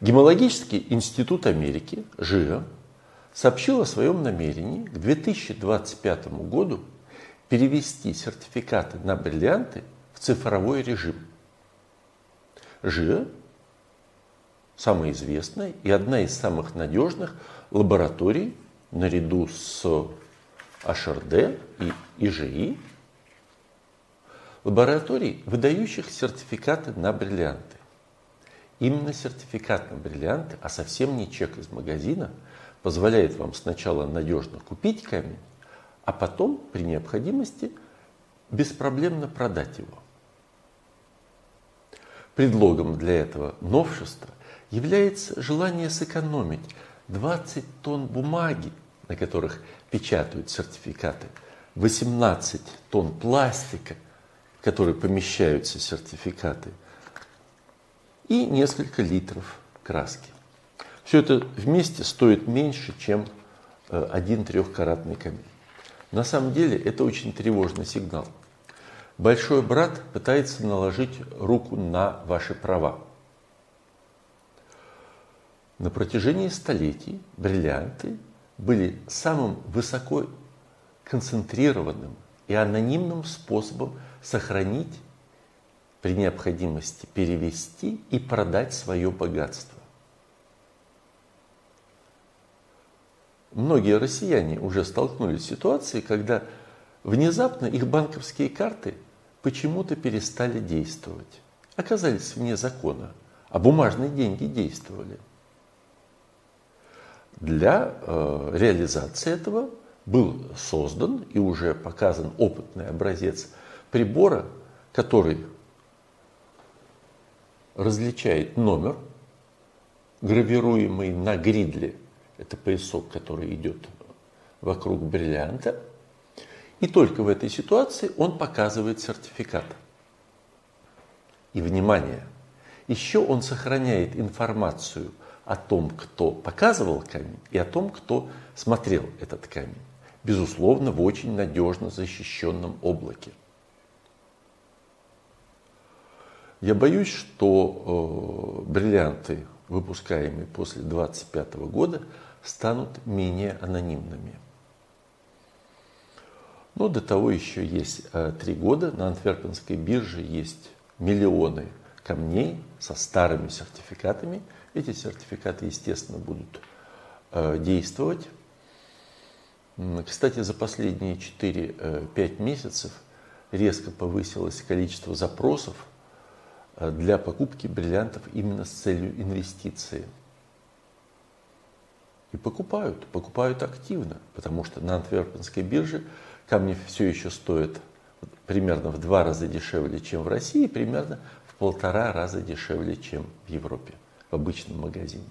Гемологический институт Америки, ЖИА, сообщил о своем намерении к 2025 году перевести сертификаты на бриллианты в цифровой режим. ЖИА – самая известная и одна из самых надежных лабораторий наряду с HRD и ИЖИ, лабораторий, выдающих сертификаты на бриллианты. Именно сертификат на бриллианты, а совсем не чек из магазина, позволяет вам сначала надежно купить камень, а потом при необходимости беспроблемно продать его. Предлогом для этого новшества является желание сэкономить 20 тонн бумаги, на которых печатают сертификаты, 18 тонн пластика, в который помещаются сертификаты, и несколько литров краски. Все это вместе стоит меньше, чем э, один трехкаратный камень. На самом деле это очень тревожный сигнал. Большой брат пытается наложить руку на ваши права. На протяжении столетий бриллианты были самым высоко концентрированным и анонимным способом сохранить при необходимости перевести и продать свое богатство. Многие россияне уже столкнулись с ситуацией, когда внезапно их банковские карты почему-то перестали действовать, оказались вне закона, а бумажные деньги действовали. Для э, реализации этого был создан и уже показан опытный образец прибора, который различает номер, гравируемый на гридле, это поясок, который идет вокруг бриллианта, и только в этой ситуации он показывает сертификат. И внимание, еще он сохраняет информацию о том, кто показывал камень, и о том, кто смотрел этот камень. Безусловно, в очень надежно защищенном облаке. Я боюсь, что э, бриллианты, выпускаемые после 25 года, станут менее анонимными. Но до того еще есть э, три года. На Антверпенской бирже есть миллионы камней со старыми сертификатами. Эти сертификаты, естественно, будут э, действовать. Кстати, за последние 4-5 э, месяцев резко повысилось количество запросов для покупки бриллиантов именно с целью инвестиции. И покупают, покупают активно, потому что на Антверпенской бирже камни все еще стоят примерно в два раза дешевле, чем в России, примерно в полтора раза дешевле, чем в Европе, в обычном магазине.